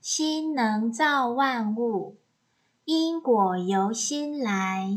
心能造万物因果由心来。